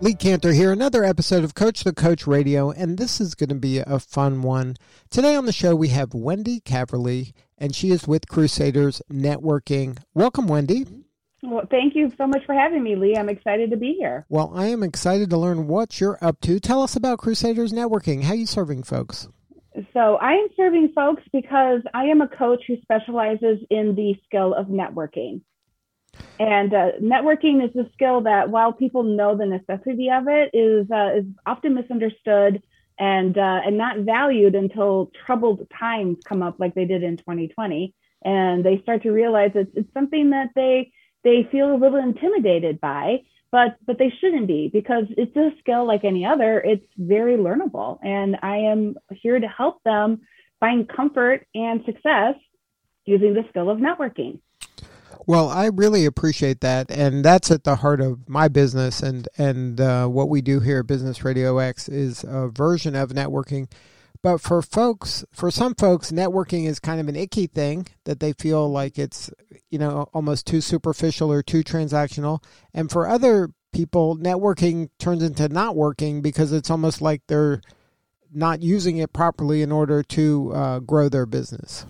Lee Kantor here, another episode of Coach the Coach Radio, and this is going to be a fun one. Today on the show, we have Wendy Caverly, and she is with Crusaders Networking. Welcome, Wendy. Well, thank you so much for having me, Lee. I'm excited to be here. Well, I am excited to learn what you're up to. Tell us about Crusaders Networking. How are you serving folks? So, I am serving folks because I am a coach who specializes in the skill of networking. And uh, networking is a skill that, while people know the necessity of it, is uh, is often misunderstood and uh, and not valued until troubled times come up, like they did in 2020, and they start to realize it's it's something that they they feel a little intimidated by, but but they shouldn't be because it's a skill like any other. It's very learnable, and I am here to help them find comfort and success using the skill of networking. Well, I really appreciate that, and that's at the heart of my business, and and uh, what we do here at Business Radio X is a version of networking. But for folks, for some folks, networking is kind of an icky thing that they feel like it's you know almost too superficial or too transactional, and for other people, networking turns into not working because it's almost like they're not using it properly in order to uh, grow their business.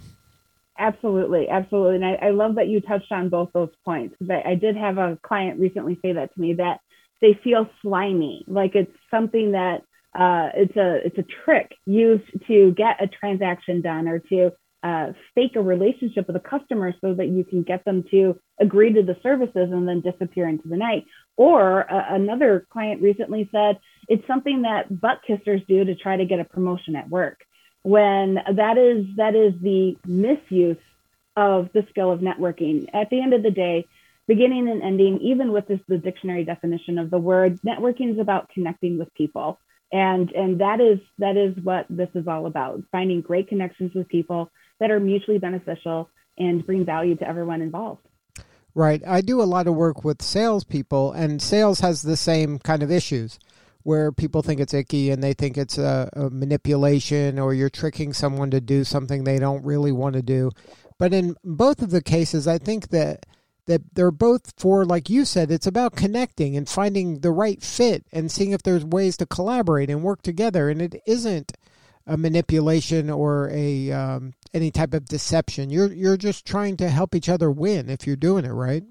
Absolutely, absolutely. And I, I, love that you touched on both those points I, I, did have a client recently say that to me that they feel slimy, like it's something that uh, it's a it's a trick used to get a transaction done or to uh, fake a relationship with a customer so that you can get them to agree to the services and then disappear into the night. Or uh, another client recently said it's something that butt kissers do to try to get a promotion at work when that is that is the misuse of the skill of networking. At the end of the day, beginning and ending, even with this the dictionary definition of the word, networking is about connecting with people. And and that is that is what this is all about. Finding great connections with people that are mutually beneficial and bring value to everyone involved. Right. I do a lot of work with salespeople, and sales has the same kind of issues where people think it's icky and they think it's a, a, manipulation or you're tricking someone to do something they don't really want to do. But in both of the cases, I think that that they're both for, like you said, it's about connecting and finding the right fit and seeing if there's ways to collaborate and work together. And it isn't a manipulation or a um, any type of deception. You're you're just trying to help each other win if you're doing it right.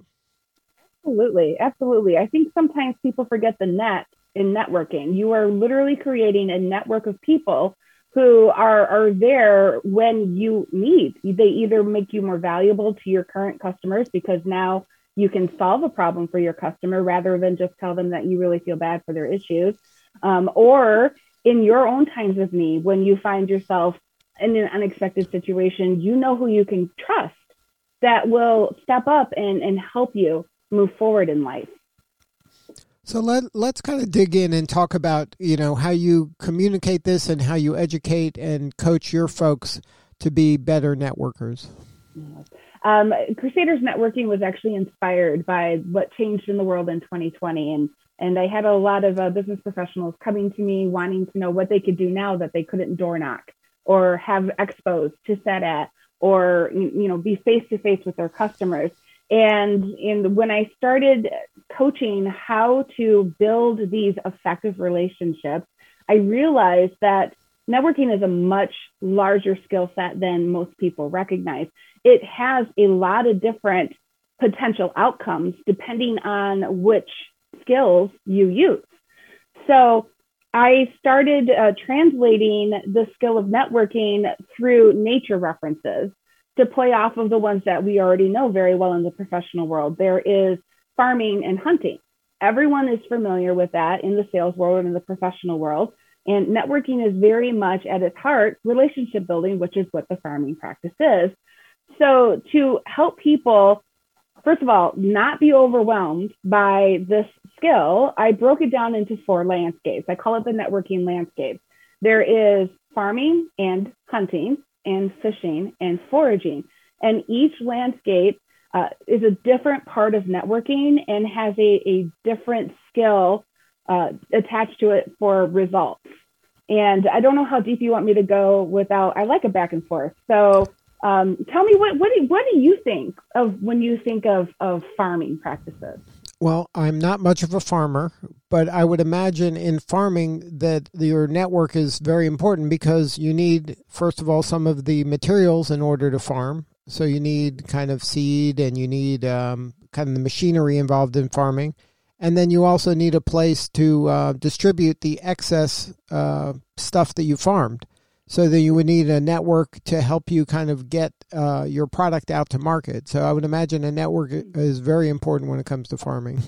Absolutely, absolutely. I think sometimes people forget the net in networking. You are literally creating a network of people who are, are there when you need. They either make you more valuable to your current customers because now you can solve a problem for your customer rather than just tell them that you really feel bad for their issues. Um, or in your own times of need, when you find yourself in an unexpected situation, you know who you can trust that will step up and, and help you move forward in life. So let let's kind of dig in and talk about you know how you communicate this and how you educate and coach your folks to be better networkers. Um, Crusaders networking was actually inspired by what changed in the world in 2020, and and I had a lot of uh, business professionals coming to me wanting to know what they could do now that they couldn't door knock or have expos to set at or you know be face to face with their customers. And in, when I started coaching how to build these effective relationships, I realized that networking is a much larger skill set than most people recognize. It has a lot of different potential outcomes depending on which skills you use. So I started uh, translating the skill of networking through nature references to play off of the ones that we already know very well in the professional world. There is farming and hunting. Everyone is familiar with that in the sales world and in the professional world. And networking is very much at its heart relationship building, which is what the farming practice is. So, to help people, first of all, not be overwhelmed by this skill, I broke it down into four landscapes. I call it the networking landscape. There is farming and hunting and fishing and foraging. And each landscape uh, is a different part of networking and has a, a different skill uh, attached to it for results. And I don't know how deep you want me to go without, I like a back and forth. So um, tell me what, what do, what do you think of when you think of, of farming practices? Well, I'm not much of a farmer, but I would imagine in farming that your network is very important because you need, first of all, some of the materials in order to farm. So you need kind of seed and you need um, kind of the machinery involved in farming. And then you also need a place to uh, distribute the excess uh, stuff that you farmed. So that you would need a network to help you kind of get uh, your product out to market. So I would imagine a network is very important when it comes to farming.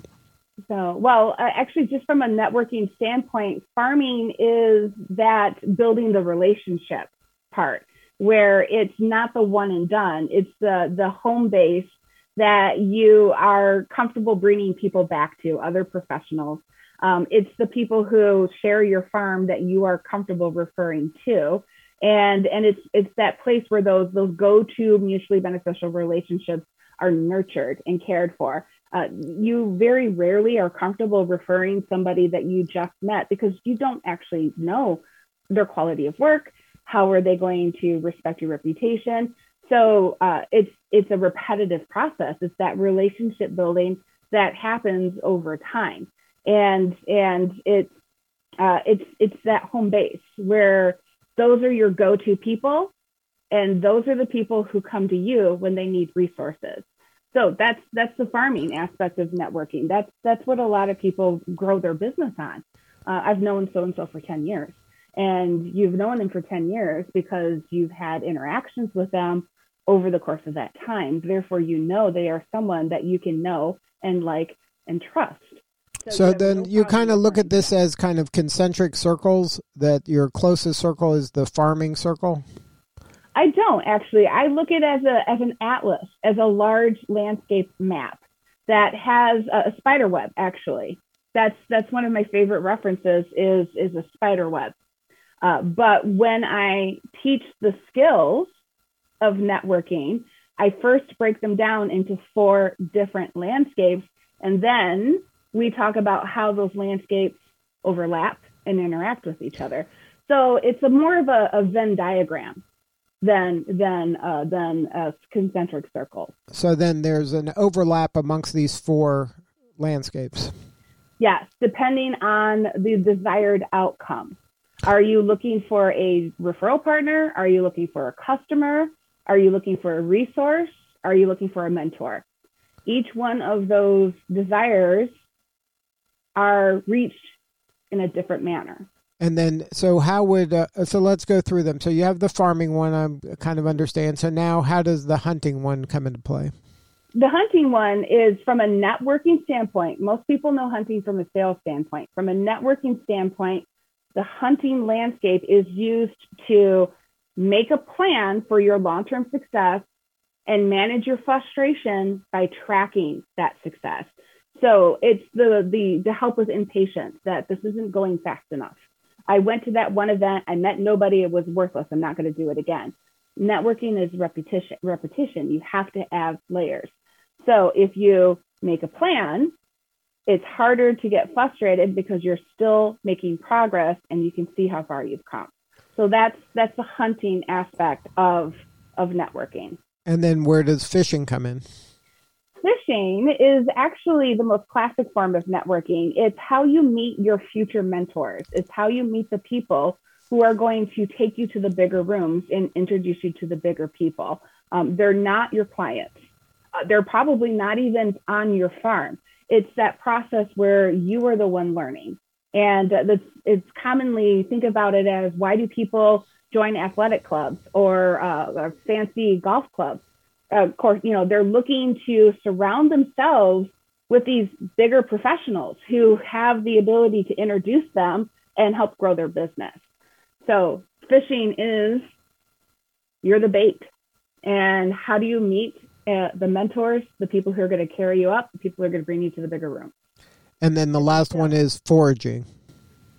So, well, actually, just from a networking standpoint, farming is that building the relationship part where it's not the one and done. It's the the home base that you are comfortable bringing people back to, other professionals. Um, it's the people who share your farm that you are comfortable referring to. And, and it's, it's that place where those, those go-to mutually beneficial relationships are nurtured and cared for. Uh, you very rarely are comfortable referring somebody that you just met because you don't actually know their quality of work. How are they going to respect your reputation? So uh, it's it's a repetitive process. It's that relationship building that happens over time, and and it's uh, it's it's that home base where those are your go-to people, and those are the people who come to you when they need resources. So that's that's the farming aspect of networking. That's that's what a lot of people grow their business on. Uh, I've known so and so for ten years, and you've known them for ten years because you've had interactions with them over the course of that time. Therefore, you know they are someone that you can know and like and trust. So, so then you kind of look at this as kind of concentric circles, that your closest circle is the farming circle? I don't actually. I look at it as a as an atlas, as a large landscape map that has a, a spider web actually. That's that's one of my favorite references is is a spider web. Uh, but when I teach the skills of networking, I first break them down into four different landscapes. And then we talk about how those landscapes overlap and interact with each other. So it's a more of a, a Venn diagram than than uh, than a concentric circle. So then there's an overlap amongst these four landscapes. Yes, depending on the desired outcome. Are you looking for a referral partner? Are you looking for a customer? Are you looking for a resource? Are you looking for a mentor? Each one of those desires are reached in a different manner. And then, so how would, uh, so let's go through them. So you have the farming one, I kind of understand. So now, how does the hunting one come into play? The hunting one is from a networking standpoint. Most people know hunting from a sales standpoint. From a networking standpoint, the hunting landscape is used to make a plan for your long term success and manage your frustration by tracking that success. So it's the, the, the help with impatience that this isn't going fast enough. I went to that one event, I met nobody, it was worthless. I'm not going to do it again. Networking is repetition, repetition. You have to add layers. So if you make a plan, it's harder to get frustrated because you're still making progress and you can see how far you've come. So that's that's the hunting aspect of of networking. And then where does fishing come in? Fishing is actually the most classic form of networking. It's how you meet your future mentors. It's how you meet the people who are going to take you to the bigger rooms and introduce you to the bigger people. Um, they're not your clients. Uh, they're probably not even on your farm. It's that process where you are the one learning. And that's, it's commonly think about it as why do people join athletic clubs or, uh, or fancy golf clubs? Of course, you know, they're looking to surround themselves with these bigger professionals who have the ability to introduce them and help grow their business. So fishing is you're the bait. And how do you meet uh, the mentors, the people who are going to carry you up, the people who are going to bring you to the bigger room? And then the last one is foraging.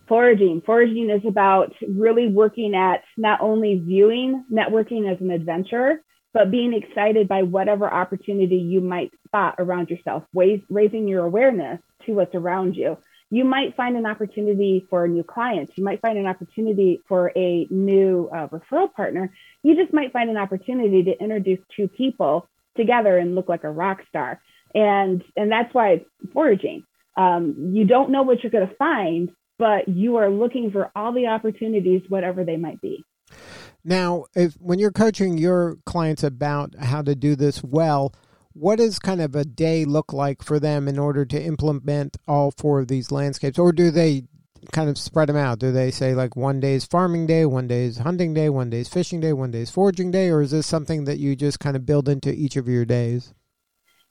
Foraging. Foraging is about really working at not only viewing networking as an adventure, but being excited by whatever opportunity you might spot around yourself, raising your awareness to what's around you. You might find an opportunity for a new client. You might find an opportunity for a new uh, referral partner. You just might find an opportunity to introduce two people together and look like a rock star. And, and that's why it's foraging. Um, you don't know what you're going to find, but you are looking for all the opportunities, whatever they might be. Now, if when you're coaching your clients about how to do this well, what does kind of a day look like for them in order to implement all four of these landscapes, or do they kind of spread them out? Do they say like one day is farming day, one day is hunting day, one day is fishing day, one day is foraging day, or is this something that you just kind of build into each of your days?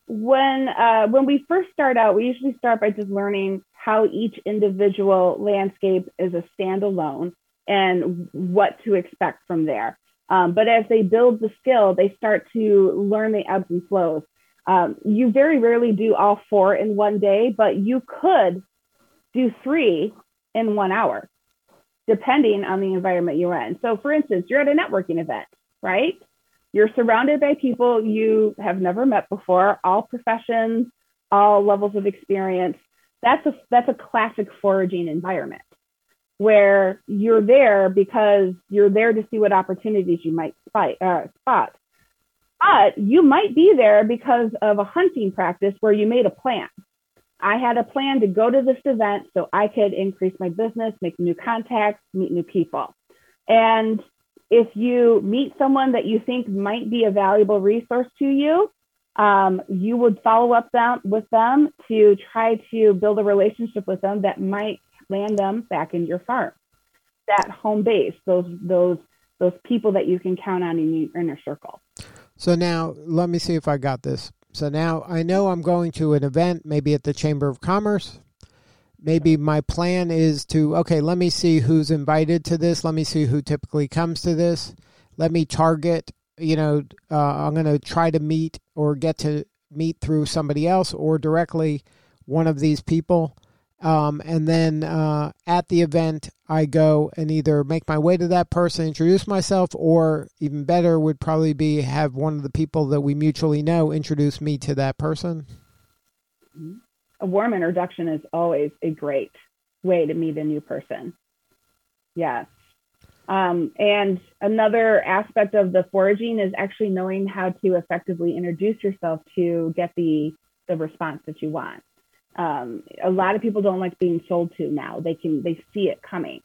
When uh, when we first start out, we usually start by just learning how each individual landscape is a standalone and what to expect from there. Um, but as they build the skill, they start to learn the ebbs and flows. Um, you very rarely do all four in one day, but you could do three in one hour, depending on the environment you're in. So, for instance, you're at a networking event, right? You're surrounded by people you have never met before, all professions, all levels of experience that's a that's a classic foraging environment where you're there because you're there to see what opportunities you might spot, uh, spot. But you might be there because of a hunting practice where you made a plan. I had a plan to go to this event so I could increase my business, make new contacts, meet new people. And if you meet someone that you think might be a valuable resource to you, um, you would follow up them, with them to try to build a relationship with them that might land them back in your farm, that home base, those those those people that you can count on in your inner circle. So now, let me see if I got this. So now I know I'm going to an event, maybe at the Chamber of Commerce. Maybe my plan is to okay, let me see who's invited to this. Let me see who typically comes to this. Let me target you know, uh, I'm going to try to meet or get to meet through somebody else or directly one of these people. Um, and then uh, at the event, I go and either make my way to that person, introduce myself, or even better would probably be have one of the people that we mutually know introduce me to that person. A warm introduction is always a great way to meet a new person. Yes. Um, and another aspect of the foraging is actually knowing how to effectively introduce yourself to get the the response that you want. Um, a lot of people don't like being sold to now. They can they see it coming.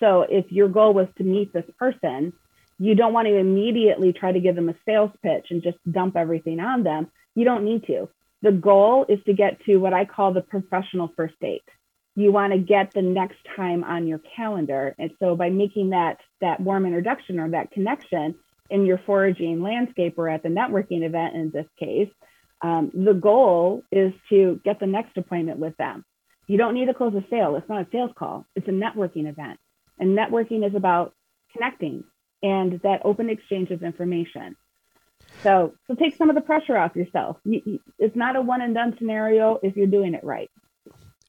So if your goal was to meet this person, you don't want to immediately try to give them a sales pitch and just dump everything on them. You don't need to. The goal is to get to what I call the professional first date you want to get the next time on your calendar. And so by making that that warm introduction or that connection in your foraging landscape or at the networking event in this case, um, the goal is to get the next appointment with them. You don't need to close a sale. It's not a sales call. It's a networking event. And networking is about connecting and that open exchange of information. So, so take some of the pressure off yourself. It's not a one and done scenario if you're doing it right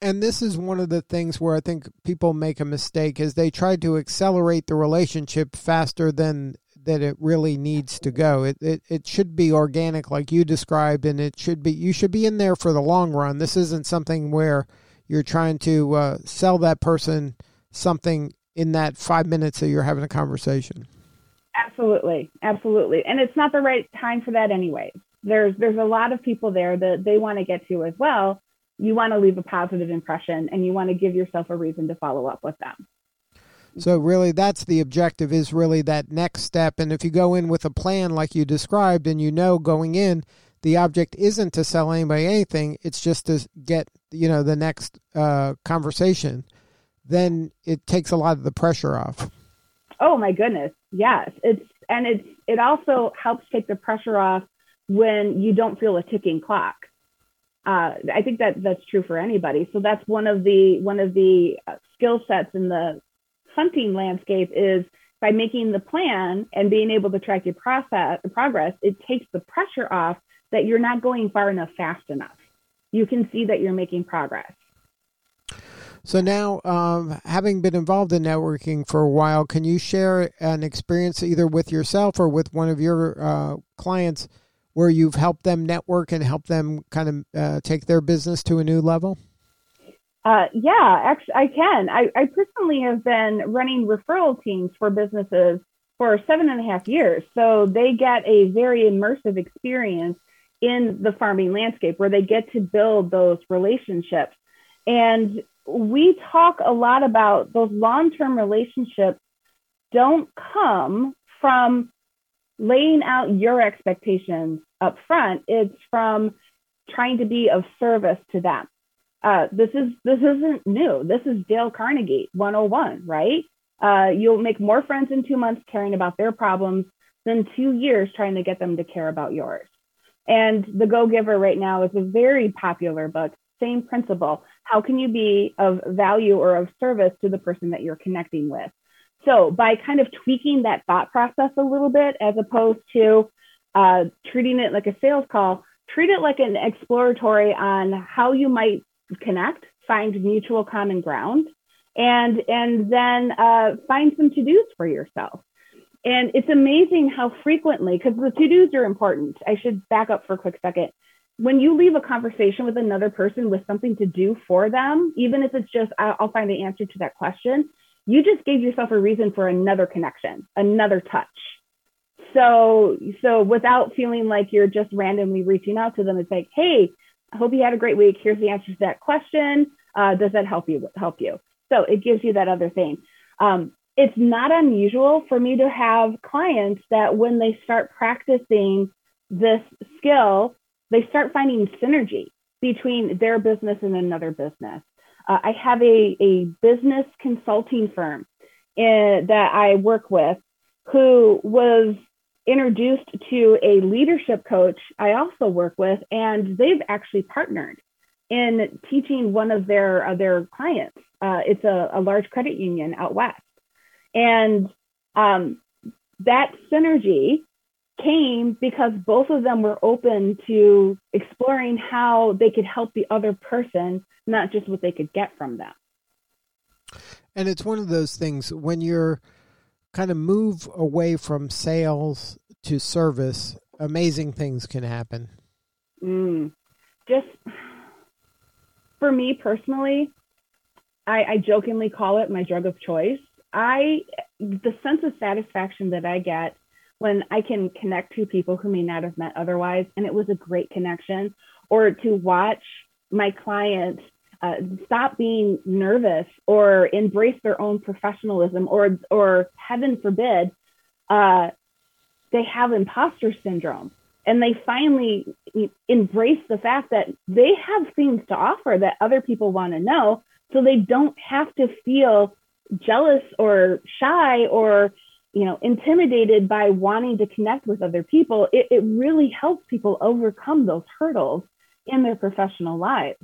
and this is one of the things where I think people make a mistake is they try to accelerate the relationship faster than that it really needs to go. It, it it should be organic like you described and it should be you should be in there for the long run. This isn't something where you're trying to uh, sell that person something in that 5 minutes that you're having a conversation. Absolutely. Absolutely. And it's not the right time for that anyway. There's there's a lot of people there that they want to get to as well you want to leave a positive impression and you want to give yourself a reason to follow up with them. So really that's the objective is really that next step and if you go in with a plan like you described and you know going in the object isn't to sell anybody anything it's just to get you know the next uh, conversation then it takes a lot of the pressure off. Oh my goodness. Yes. It's and it's it also helps take the pressure off when you don't feel a ticking clock uh, I think that that's true for anybody. So that's one of the one of the uh, skill sets in the hunting landscape is by making the plan and being able to track your process progress. It takes the pressure off that you're not going far enough, fast enough. You can see that you're making progress. So now, um, having been involved in networking for a while, can you share an experience either with yourself or with one of your uh, clients where you've helped them network and help them kind of uh, take their business to a new level? Uh, yeah, actually, I can. I, I personally have been running referral teams for businesses for seven and a half years. So they get a very immersive experience in the farming landscape where they get to build those relationships. And we talk a lot about those long term relationships don't come from laying out your expectations up front. It's from trying to be of service to them. Uh, this is this isn't new. This is Dale Carnegie 101, right? Uh, you'll make more friends in two months caring about their problems than two years trying to get them to care about yours. And The Go Giver right now is a very popular book. Same principle. How can you be of value or of service to the person that you're connecting with? So by kind of tweaking that thought process a little bit, as opposed to uh, treating it like a sales call, treat it like an exploratory on how you might connect, find mutual common ground, and and then uh, find some to dos for yourself. And it's amazing how frequently, because the to dos are important. I should back up for a quick second. When you leave a conversation with another person with something to do for them, even if it's just, I'll find the answer to that question, you just gave yourself a reason for another connection, another touch. So, so without feeling like you're just randomly reaching out to them, it's like, hey, I hope you had a great week. Here's the answer to that question. Uh, does that help you? Help you? So it gives you that other thing. Um, it's not unusual for me to have clients that when they start practicing this skill, they start finding synergy between their business and another business. Uh, I have a, a business consulting firm in, that I work with who was introduced to a leadership coach I also work with, and they've actually partnered in teaching one of their uh, their clients. Uh, it's a, a, large credit union out west, and um, that synergy came because both of them were open to exploring how they could help the other person, not just what they could get from them. And it's one of those things when you're kind of move away from sales to service, amazing things can happen. Mm, just for me personally, I, I jokingly call it my drug of choice. I the sense of satisfaction that I get when I can connect to people who may not have met otherwise, and it was a great connection, or to watch my clients uh, stop being nervous or embrace their own professionalism, or or heaven forbid, uh, they have imposter syndrome. And they finally embrace the fact that they have things to offer that other people want to know. So they don't have to feel jealous or shy or you know intimidated by wanting to connect with other people. It, it really helps people overcome those hurdles in their professional lives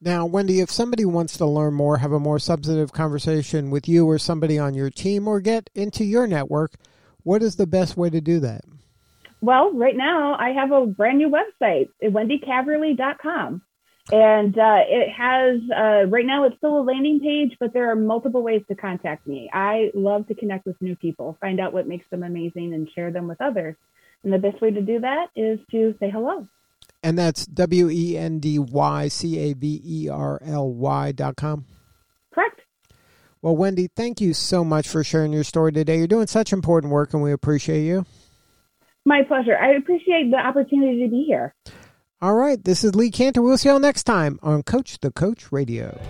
now wendy if somebody wants to learn more have a more substantive conversation with you or somebody on your team or get into your network what is the best way to do that well, right now I have a brand new website, wendycaverly.com. And uh, it has, uh, right now it's still a landing page, but there are multiple ways to contact me. I love to connect with new people, find out what makes them amazing, and share them with others. And the best way to do that is to say hello. And that's W E N D Y C A V E R L Y dot com. Correct. Well, Wendy, thank you so much for sharing your story today. You're doing such important work, and we appreciate you. My pleasure. I appreciate the opportunity to be here. All right. This is Lee Kantor. We'll see you all next time on Coach the Coach Radio.